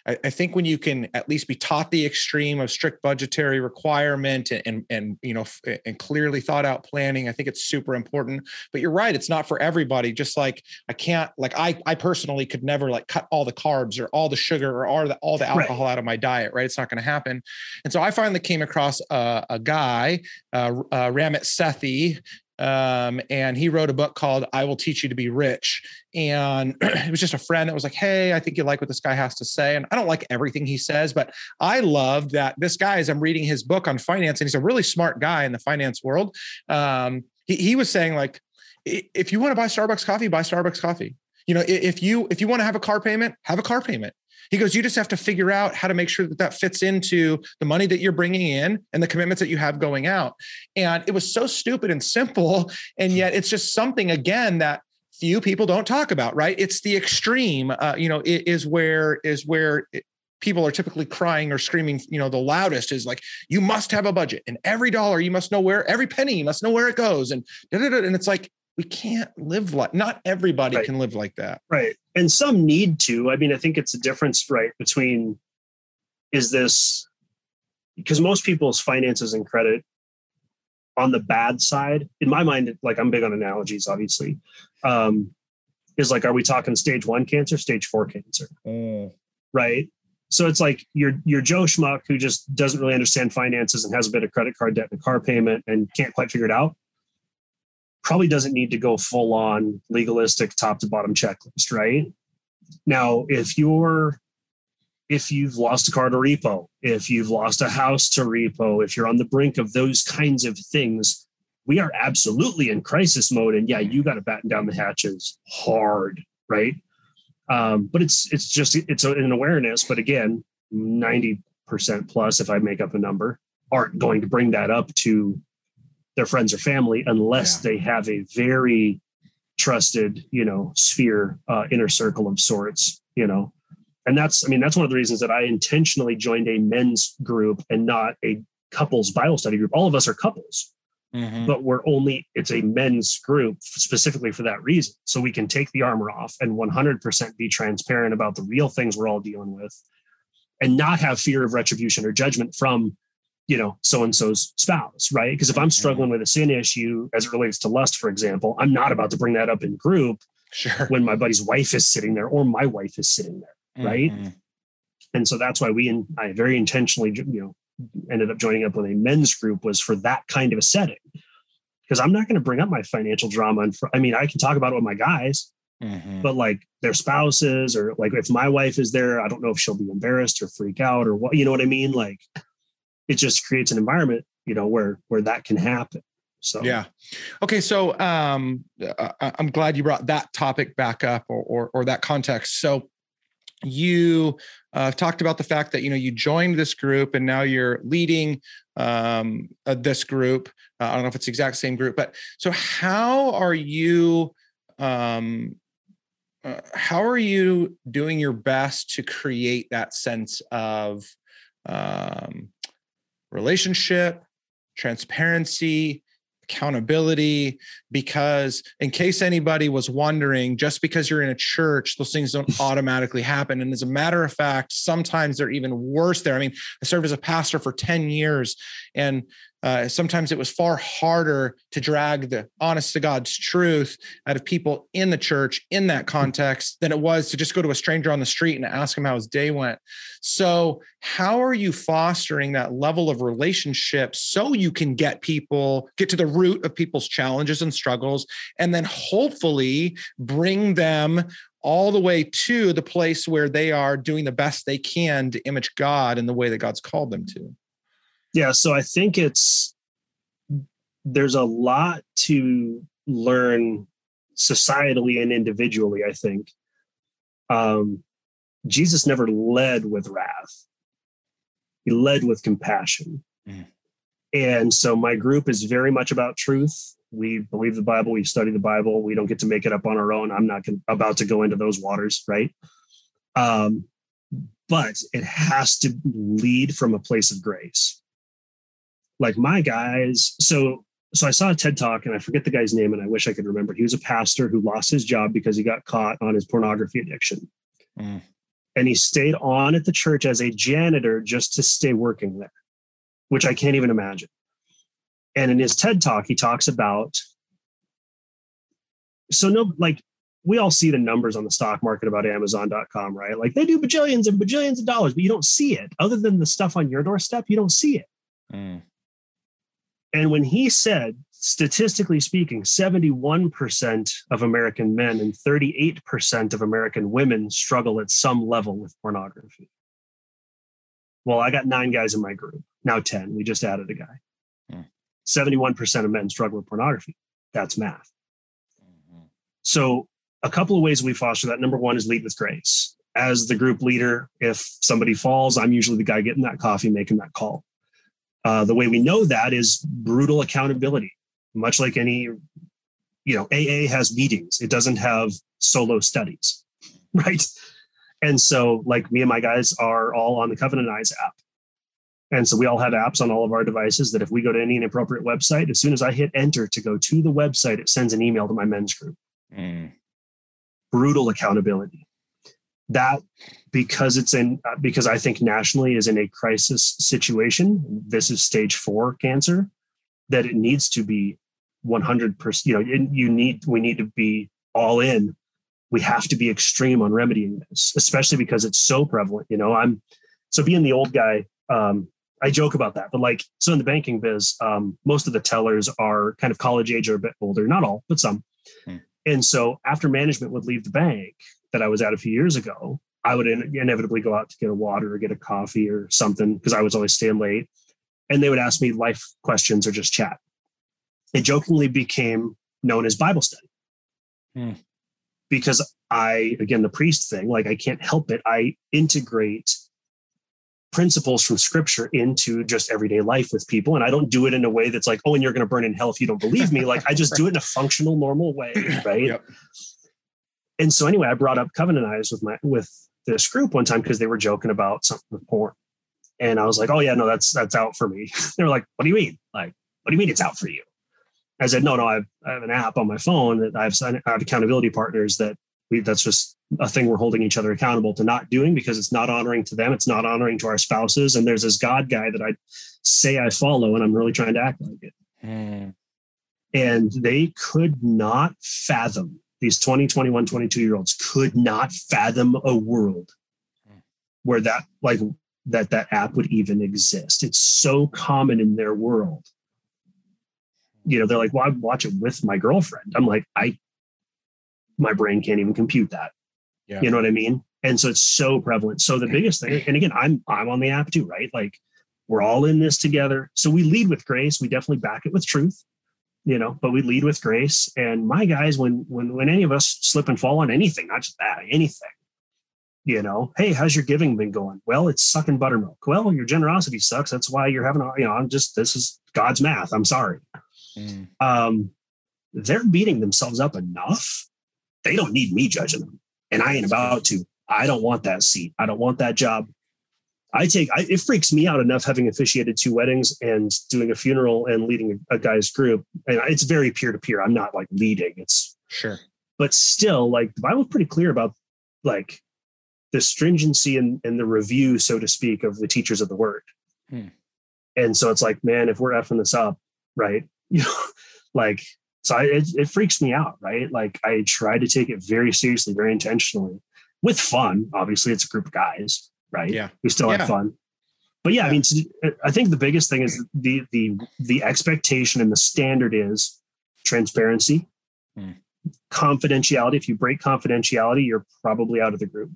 I, I, think when you can at least be taught the extreme of strict budgetary requirement and and, and you know and clearly thought out planning, I think it's super important. But you're right, it's not for everybody. Just like I can't like I I personally could never like cut all the carbs or all the sugar or all the all the alcohol right. out of my diet. Right, it's not going to happen. And so I finally came across a, a guy, uh, uh, Ramit Sethi, um, and he wrote a book called I Will Teach You to Be Rich. And it was just a friend that was like, Hey, I think you like what this guy has to say. And I don't like everything he says, but I loved that this guy, as I'm reading his book on finance, and he's a really smart guy in the finance world. Um, he, he was saying, like, if you want to buy Starbucks coffee, buy Starbucks coffee. You know, if you if you want to have a car payment, have a car payment. He goes, you just have to figure out how to make sure that that fits into the money that you're bringing in and the commitments that you have going out. And it was so stupid and simple. And yet it's just something, again, that few people don't talk about, right? It's the extreme, uh, you know, it is where, is where it, people are typically crying or screaming you know the loudest is like you must have a budget and every dollar you must know where every penny you must know where it goes and and it's like we can't live like not everybody right. can live like that. Right. And some need to. I mean i think it's a difference right between is this because most people's finances and credit on the bad side in my mind like i'm big on analogies obviously um is like are we talking stage one cancer stage four cancer? Mm. right? So it's like you're you're joe schmuck who just doesn't really understand finances and has a bit of credit card debt and a car payment and can't quite figure it out probably doesn't need to go full on legalistic top to bottom checklist, right? Now, if you're if you've lost a car to repo, if you've lost a house to repo, if you're on the brink of those kinds of things, we are absolutely in crisis mode. And yeah, you got to batten down the hatches hard, right? Um, but it's it's just it's an awareness. But again, ninety percent plus, if I make up a number, aren't going to bring that up to their friends or family unless yeah. they have a very trusted, you know, sphere, uh, inner circle of sorts, you know. And that's, I mean, that's one of the reasons that I intentionally joined a men's group and not a couples Bible study group. All of us are couples, mm-hmm. but we're only, it's a men's group specifically for that reason. So we can take the armor off and 100% be transparent about the real things we're all dealing with and not have fear of retribution or judgment from you know so and so's spouse right because if i'm mm-hmm. struggling with a sin issue as it relates to lust for example i'm not about to bring that up in group sure when my buddy's wife is sitting there or my wife is sitting there right mm-hmm. and so that's why we and i very intentionally you know ended up joining up with a men's group was for that kind of a setting because i'm not going to bring up my financial drama and i mean i can talk about it with my guys mm-hmm. but like their spouses or like if my wife is there i don't know if she'll be embarrassed or freak out or what you know what i mean like it just creates an environment you know where where that can happen. So yeah. Okay so um i'm glad you brought that topic back up or or, or that context. So you uh, talked about the fact that you know you joined this group and now you're leading um, uh, this group. Uh, i don't know if it's the exact same group but so how are you um, uh, how are you doing your best to create that sense of um, relationship, transparency, accountability because in case anybody was wondering just because you're in a church those things don't automatically happen. And as a matter of fact sometimes they're even worse there. I mean i served as a pastor for 10 years and uh, sometimes it was far harder to drag the honest to God's truth out of people in the church in that context than it was to just go to a stranger on the street and ask him how his day went. So, how are you fostering that level of relationship so you can get people, get to the root of people's challenges and struggles, and then hopefully bring them all the way to the place where they are doing the best they can to image God in the way that God's called them to? Yeah, so I think it's there's a lot to learn societally and individually, I think. Um, Jesus never led with wrath. He led with compassion. Mm. And so my group is very much about truth. We believe the Bible, we study the Bible. We don't get to make it up on our own. I'm not about to go into those waters, right? Um, but it has to lead from a place of grace like my guys so so I saw a TED talk and I forget the guy's name and I wish I could remember. He was a pastor who lost his job because he got caught on his pornography addiction. Mm. And he stayed on at the church as a janitor just to stay working there, which I can't even imagine. And in his TED talk, he talks about so no like we all see the numbers on the stock market about Amazon.com, right? Like they do bajillions and bajillions of dollars, but you don't see it. Other than the stuff on your doorstep, you don't see it. Mm. And when he said, statistically speaking, 71% of American men and 38% of American women struggle at some level with pornography. Well, I got nine guys in my group, now 10. We just added a guy. Hmm. 71% of men struggle with pornography. That's math. Mm-hmm. So, a couple of ways we foster that. Number one is lead with grace. As the group leader, if somebody falls, I'm usually the guy getting that coffee, making that call. Uh, the way we know that is brutal accountability, much like any, you know, AA has meetings. It doesn't have solo studies, right? And so, like me and my guys are all on the Covenant Eyes app. And so we all have apps on all of our devices that if we go to any inappropriate website, as soon as I hit enter to go to the website, it sends an email to my men's group. Mm. Brutal accountability that because it's in uh, because I think nationally is in a crisis situation. This is stage four cancer. That it needs to be 100 percent. You know, you need we need to be all in. We have to be extreme on remedying this, especially because it's so prevalent. You know, I'm so being the old guy. Um, I joke about that, but like so in the banking biz, um, most of the tellers are kind of college age or a bit older. Not all, but some. Hmm. And so after management would leave the bank, that I was at a few years ago, I would in- inevitably go out to get a water or get a coffee or something because I was always staying late. And they would ask me life questions or just chat. It jokingly became known as Bible study. Hmm. Because I, again, the priest thing, like I can't help it. I integrate principles from scripture into just everyday life with people. And I don't do it in a way that's like, oh, and you're going to burn in hell if you don't believe me. Like I just do it in a functional, normal way. Right. Yep and so anyway, I brought up Covenant Eyes with my with this group one time because they were joking about something with porn. And I was like, oh yeah, no, that's that's out for me. they were like, what do you mean? Like, what do you mean it's out for you? I said, no, no, I have, I have an app on my phone that I have, I have accountability partners that we, that's just a thing we're holding each other accountable to not doing because it's not honoring to them. It's not honoring to our spouses. And there's this God guy that I say I follow and I'm really trying to act like it. Mm. And they could not fathom these 20, 21, 22 year olds could not fathom a world where that like that that app would even exist. It's so common in their world. You know, they're like, well, I watch it with my girlfriend. I'm like, I my brain can't even compute that. Yeah. You know what I mean? And so it's so prevalent. So the biggest thing, and again, I'm I'm on the app too, right? Like we're all in this together. So we lead with grace. We definitely back it with truth you know, but we lead with grace. And my guys, when when when any of us slip and fall on anything, not just that, anything, you know, hey, how's your giving been going? Well, it's sucking buttermilk. Well, your generosity sucks. That's why you're having a, you know, I'm just this is God's math. I'm sorry. Mm. Um, they're beating themselves up enough. They don't need me judging them. And I ain't about to. I don't want that seat. I don't want that job. I take I, it freaks me out enough having officiated two weddings and doing a funeral and leading a, a guy's group. And it's very peer to peer. I'm not like leading. It's sure, but still, like the Bible's pretty clear about like the stringency and, and the review, so to speak, of the teachers of the word. Hmm. And so it's like, man, if we're effing this up, right? You know, like so I, it, it freaks me out, right? Like I try to take it very seriously, very intentionally, with fun. Obviously, it's a group of guys right? Yeah. We still yeah. have fun. But yeah, yeah, I mean, I think the biggest thing is the the the expectation and the standard is transparency, mm. confidentiality. If you break confidentiality, you're probably out of the group.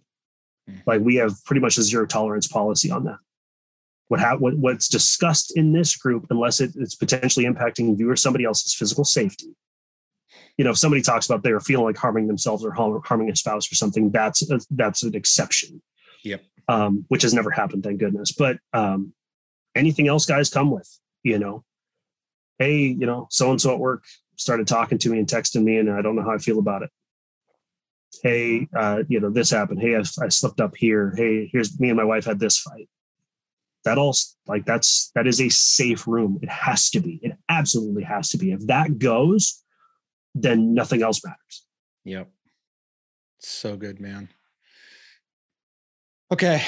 Mm. Like we have pretty much a zero tolerance policy on that. What, ha- what what's discussed in this group, unless it, it's potentially impacting you or somebody else's physical safety, you know, if somebody talks about they're feeling like harming themselves or harming a spouse or something, that's a, that's an exception. Yep um, which has never happened, thank goodness. But um, anything else guys come with, you know, hey, you know, so and so at work started talking to me and texting me, and I don't know how I feel about it. Hey, uh, you know, this happened. Hey, I, I slipped up here. Hey, here's me and my wife had this fight. That all like that's that is a safe room. It has to be. It absolutely has to be. If that goes, then nothing else matters. Yep. So good, man. Okay.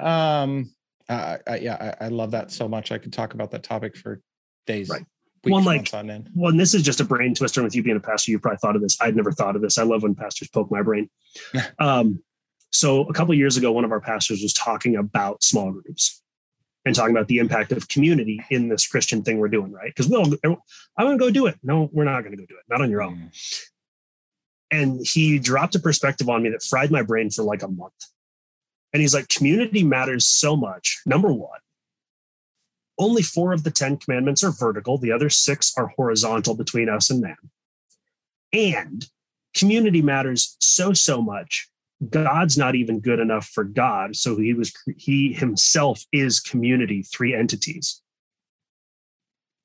Um, uh, I, yeah, I, I, love that so much. I could talk about that topic for days. Right. Weeks, well, like, on end. well, and this is just a brain twister. With you being a pastor, you probably thought of this. I'd never thought of this. I love when pastors poke my brain. um, so a couple years ago, one of our pastors was talking about small groups and talking about the impact of community in this Christian thing we're doing, right? Because we'll, I'm going to go do it. No, we're not going to go do it. Not on your own. Mm. And he dropped a perspective on me that fried my brain for like a month. And he's like, community matters so much. Number one, only four of the 10 commandments are vertical, the other six are horizontal between us and man. And community matters so, so much. God's not even good enough for God. So he was, he himself is community, three entities.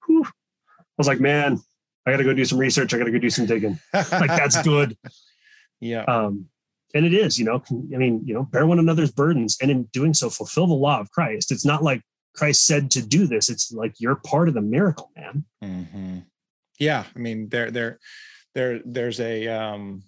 Whew. I was like, man, I got to go do some research. I got to go do some digging. like, that's good. Yeah. Um, and it is, you know, I mean, you know, bear one another's burdens and in doing so, fulfill the law of Christ. It's not like Christ said to do this. It's like you're part of the miracle, man. Mm-hmm. Yeah. I mean, there, there, there, there's a, um,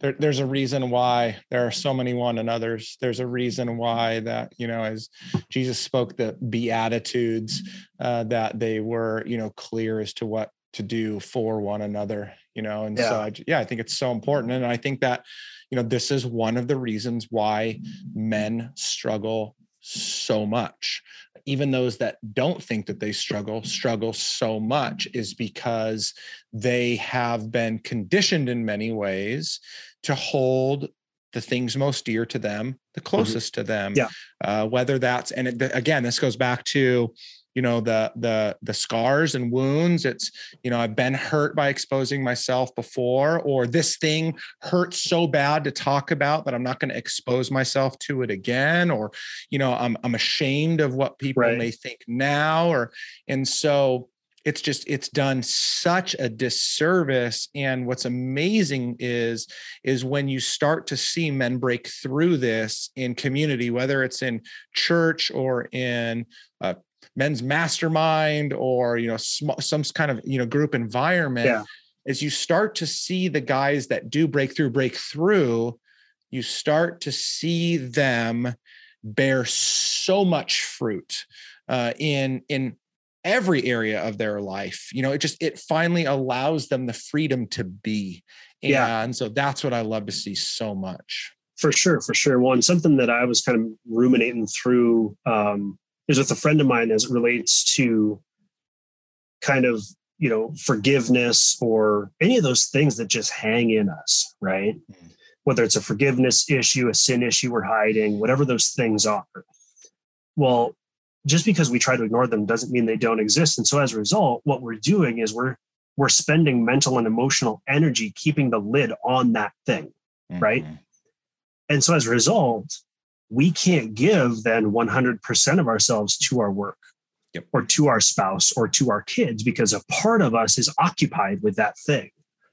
there, there's a reason why there are so many one another's. There's a reason why that, you know, as Jesus spoke the beatitudes, uh, that they were, you know, clear as to what to do for one another, you know? And yeah. so, I, yeah, I think it's so important. And I think that, you know, this is one of the reasons why men struggle so much even those that don't think that they struggle struggle so much is because they have been conditioned in many ways to hold the things most dear to them the mm-hmm. closest mm-hmm. to them yeah uh, whether that's and it, again this goes back to you know the the the scars and wounds it's you know i've been hurt by exposing myself before or this thing hurts so bad to talk about that i'm not going to expose myself to it again or you know i'm i'm ashamed of what people right. may think now or and so it's just it's done such a disservice and what's amazing is is when you start to see men break through this in community whether it's in church or in uh, men's mastermind or you know sm- some kind of you know group environment yeah. as you start to see the guys that do break through break through you start to see them bear so much fruit uh, in in every area of their life. You know it just it finally allows them the freedom to be. Yeah. And so that's what i love to see so much. For sure for sure. One something that i was kind of ruminating through um, is with a friend of mine as it relates to kind of you know forgiveness or any of those things that just hang in us right mm-hmm. whether it's a forgiveness issue a sin issue we're hiding whatever those things are well just because we try to ignore them doesn't mean they don't exist and so as a result what we're doing is we're we're spending mental and emotional energy keeping the lid on that thing mm-hmm. right and so as a result we can't give then 100% of ourselves to our work yep. or to our spouse or to our kids because a part of us is occupied with that thing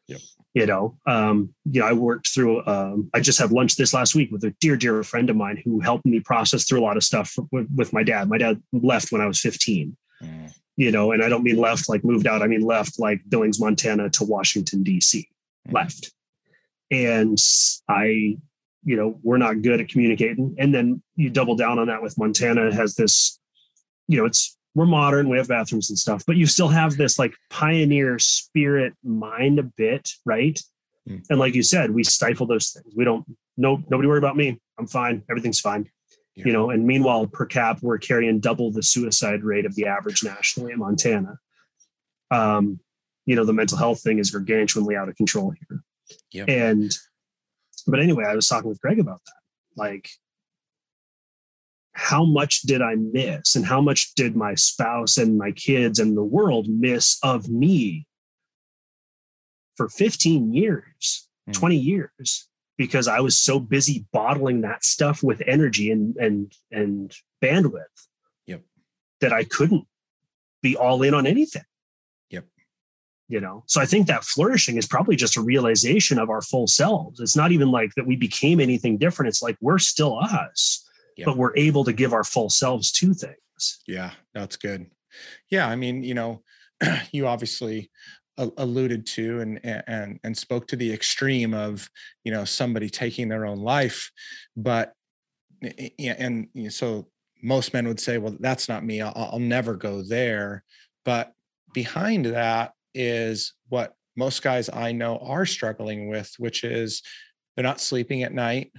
yep. you know um, you know i worked through um, i just had lunch this last week with a dear dear friend of mine who helped me process through a lot of stuff with, with my dad my dad left when i was 15 mm. you know and i don't mean left like moved out i mean left like billings montana to washington d.c mm. left and i you know we're not good at communicating. And then you double down on that with montana. Has this you know it's we're modern we have bathrooms and stuff but you still have this like pioneer spirit mind a bit right? Mm. and like you said we stifle those things. We don't no nobody worry about me. I'm fine. Everything's fine. Yeah. you know and meanwhile per cap we're carrying double the suicide rate of the average nationally in montana. Um you know the mental health thing is gargantuanly out of control here. Yep. and but anyway, I was talking with Greg about that. Like, how much did I miss? And how much did my spouse and my kids and the world miss of me for 15 years, mm. 20 years? Because I was so busy bottling that stuff with energy and and and bandwidth yep. that I couldn't be all in on anything you know? So i think that flourishing is probably just a realization of our full selves. It's not even like that we became anything different. It's like we're still us yeah. but we're able to give our full selves to things. Yeah that's good. Yeah i mean you know you obviously uh, alluded to and and and spoke to the extreme of you know somebody taking their own life but and so most men would say well that's not me. I'll, I'll never go there. But behind that is what most guys i know are struggling with which is they're not sleeping at night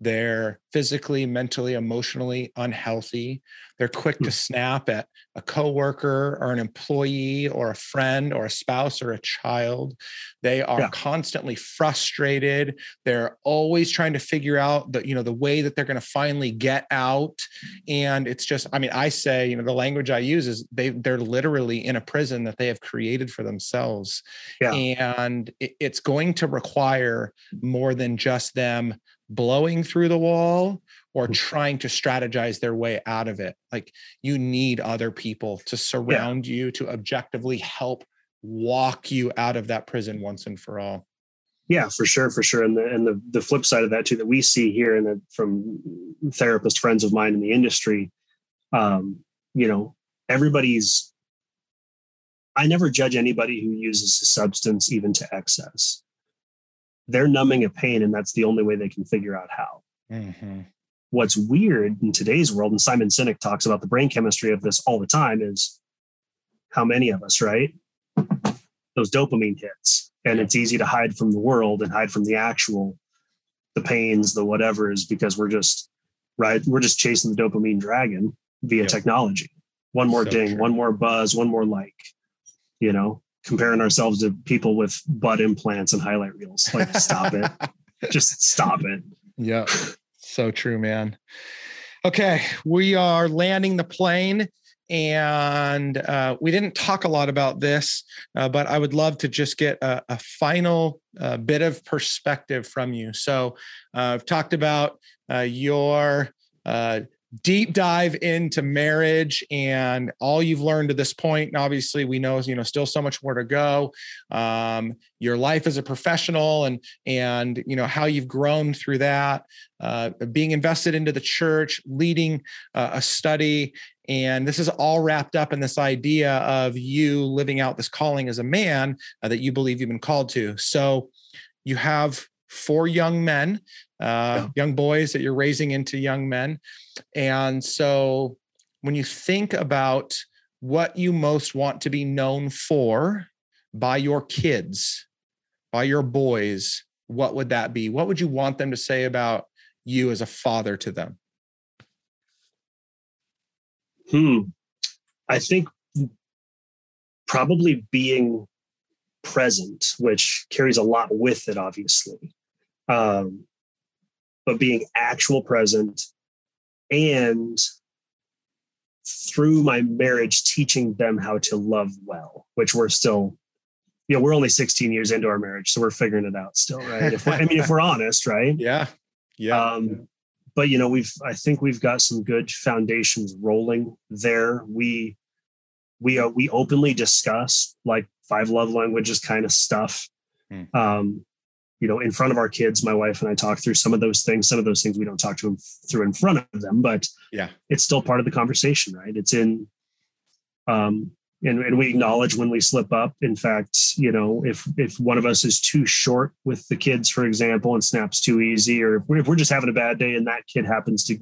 they're physically, mentally, emotionally unhealthy. They're quick to hmm. snap at a coworker or an employee or a friend or a spouse or a child. They are yeah. constantly frustrated. They're always trying to figure out the, you know, the way that they're going to finally get out. And it's just, I mean, I say, you know, the language I use is they they're literally in a prison that they have created for themselves. Yeah. And it, it's going to require more than just them blowing through the wall or mm. trying to strategize their way out of it. Like you need other people to surround yeah. you to objectively help walk you out of that prison once and for all. Yeah, for sure, for sure. And the and the the flip side of that too that we see here and from therapist friends of mine in the industry, um, you know, everybody's I never judge anybody who uses a substance even to excess they're numbing a pain and that's the only way they can figure out how. Mm-hmm. what's weird in today's world and simon sinek talks about the brain chemistry of this all the time is how many of us right? Those dopamine hits. And it's easy to hide from the world and hide from the actual the pains the whatever is because we're just right we're just chasing the dopamine dragon via technology. One more so ding true. one more buzz one more like you know comparing ourselves to people with butt implants and highlight reels. Like, stop it. Just stop it. Yeah. So true, man. Okay. We are landing the plane. And uh, we didn't talk a lot about this, uh, but I would love to just get a, a final uh, bit of perspective from you. So, uh, I've talked about uh, your uh, deep dive into marriage and all you've learned to this point. and obviously we know you know still so much more to go um, your life as a professional and and you know how you've grown through that uh, being invested into the church leading uh, a study and this is all wrapped up in this idea of you living out this calling as a man uh, that you believe you've been called to so you have four young men uh, yeah. young boys that you're raising into young men. And so when you think about what you most want to be known for by your kids, by your boys, what would that be? What would you want them to say about you as a father to them? Hmm. I think probably being present, which carries a lot with it, obviously. Um, but being actual present and through my marriage teaching them how to love well which we're still you know we're only 16 years into our marriage so we're figuring it out still right? If i mean if we're honest right? Yeah. Yeah. Um, but you know we've i think we've got some good foundations rolling there. We we uh, we openly discuss like five love languages kind of stuff. Hmm. um you know, in front of our kids, my wife and I talk through some of those things. Some of those things we don't talk to them through in front of them, but yeah, it's still part of the conversation, right? It's in, um, and, and we acknowledge when we slip up. In fact, you know, if if one of us is too short with the kids, for example, and snaps too easy, or if we're, if we're just having a bad day and that kid happens to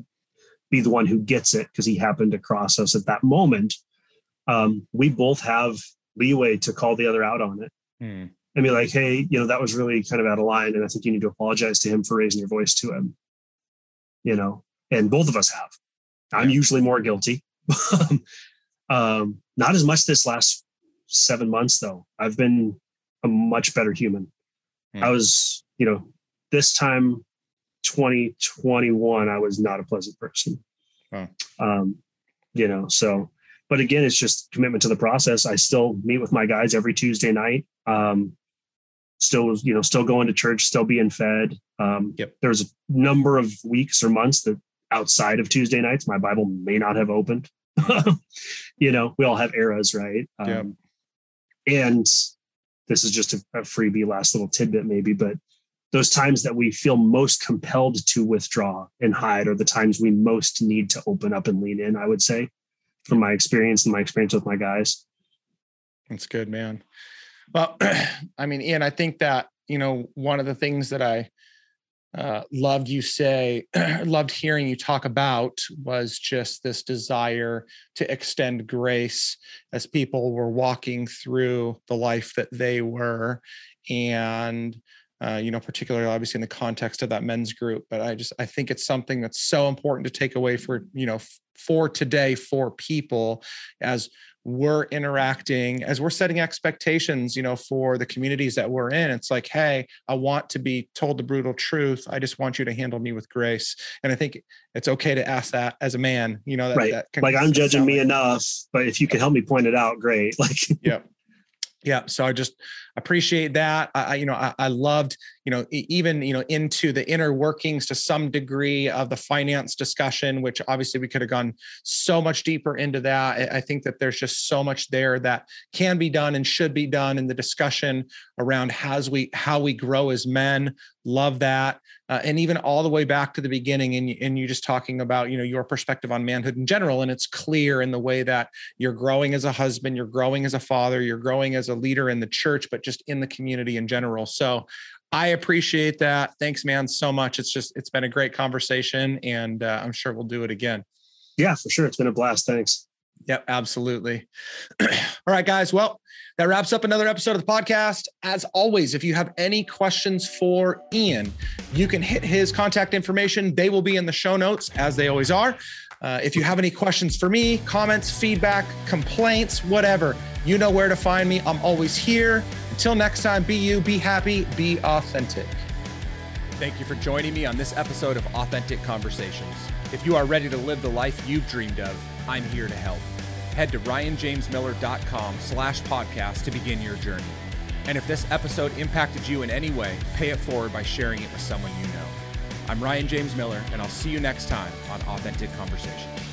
be the one who gets it because he happened to cross us at that moment, um, we both have leeway to call the other out on it. Hmm and be like, hey, you know, that was really kind of out of line. And I think you need to apologize to him for raising your voice to him. You know, and both of us have. I'm usually more guilty. um, not as much this last seven months, though. I've been a much better human. Hmm. I was, you know, this time 2021, I was not a pleasant person. Um, you know, so, but again, it's just commitment to the process. I still meet with my guys every Tuesday night. Um, still you know still going to church still being fed. Um yep. there's a number of weeks or months that outside of tuesday nights my bible may not have opened. You know we all have eras right? Um, and this is just a, a freebie last little tidbit maybe but those times that we feel most compelled to withdraw and hide are the times we most need to open up and lean in i would say from my experience and my experience with my guys. That's good, man. Well, I mean, Ian, I think that, you know, one of the things that I uh, loved you say, loved hearing you talk about was just this desire to extend grace as people were walking through the life that they were. And, uh, you know, particularly obviously in the context of that men's group. But I just, I think it's something that's so important to take away for, you know, for today for people as we're interacting as we're setting expectations you know for the communities that we're in it's like hey i want to be told the brutal truth. I just want you to handle me with grace. And i think it's okay to ask that as a man you know that, right. that like i'm judging me like, enough but if you can help me point it out great. Like yeah yeah so i just appreciate that. I you know I, I, loved you know even you know into the inner workings to some degree of the finance discussion which obviously we could have gone so much deeper into that. I think that there's just so much there that can be done and should be done in the discussion around how we how we grow as men. Love that. Uh, and even all the way back to the beginning and, and you just talking about you know your perspective on manhood in general and it's clear in the way that you're growing as a husband you're growing as a father you're growing as a leader in the church but just in the community in general. So I appreciate that. Thanks, man, so much. It's just, it's been a great conversation and uh, I'm sure we'll do it again. Yeah, for sure. It's been a blast. Thanks. Yep, absolutely. All right, guys. Well, that wraps up another episode of the podcast. As always, if you have any questions for Ian, you can hit his contact information. They will be in the show notes, as they always are. Uh, if you have any questions for me, comments, feedback, complaints, whatever, you know where to find me. I'm always here. Until next time, be you, be happy, be authentic. Thank you for joining me on this episode of Authentic Conversations. If you are ready to live the life you've dreamed of, I'm here to help. Head to ryanjamesmiller.com slash podcast to begin your journey. And if this episode impacted you in any way, pay it forward by sharing it with someone you know. I'm Ryan James Miller, and I'll see you next time on Authentic Conversations.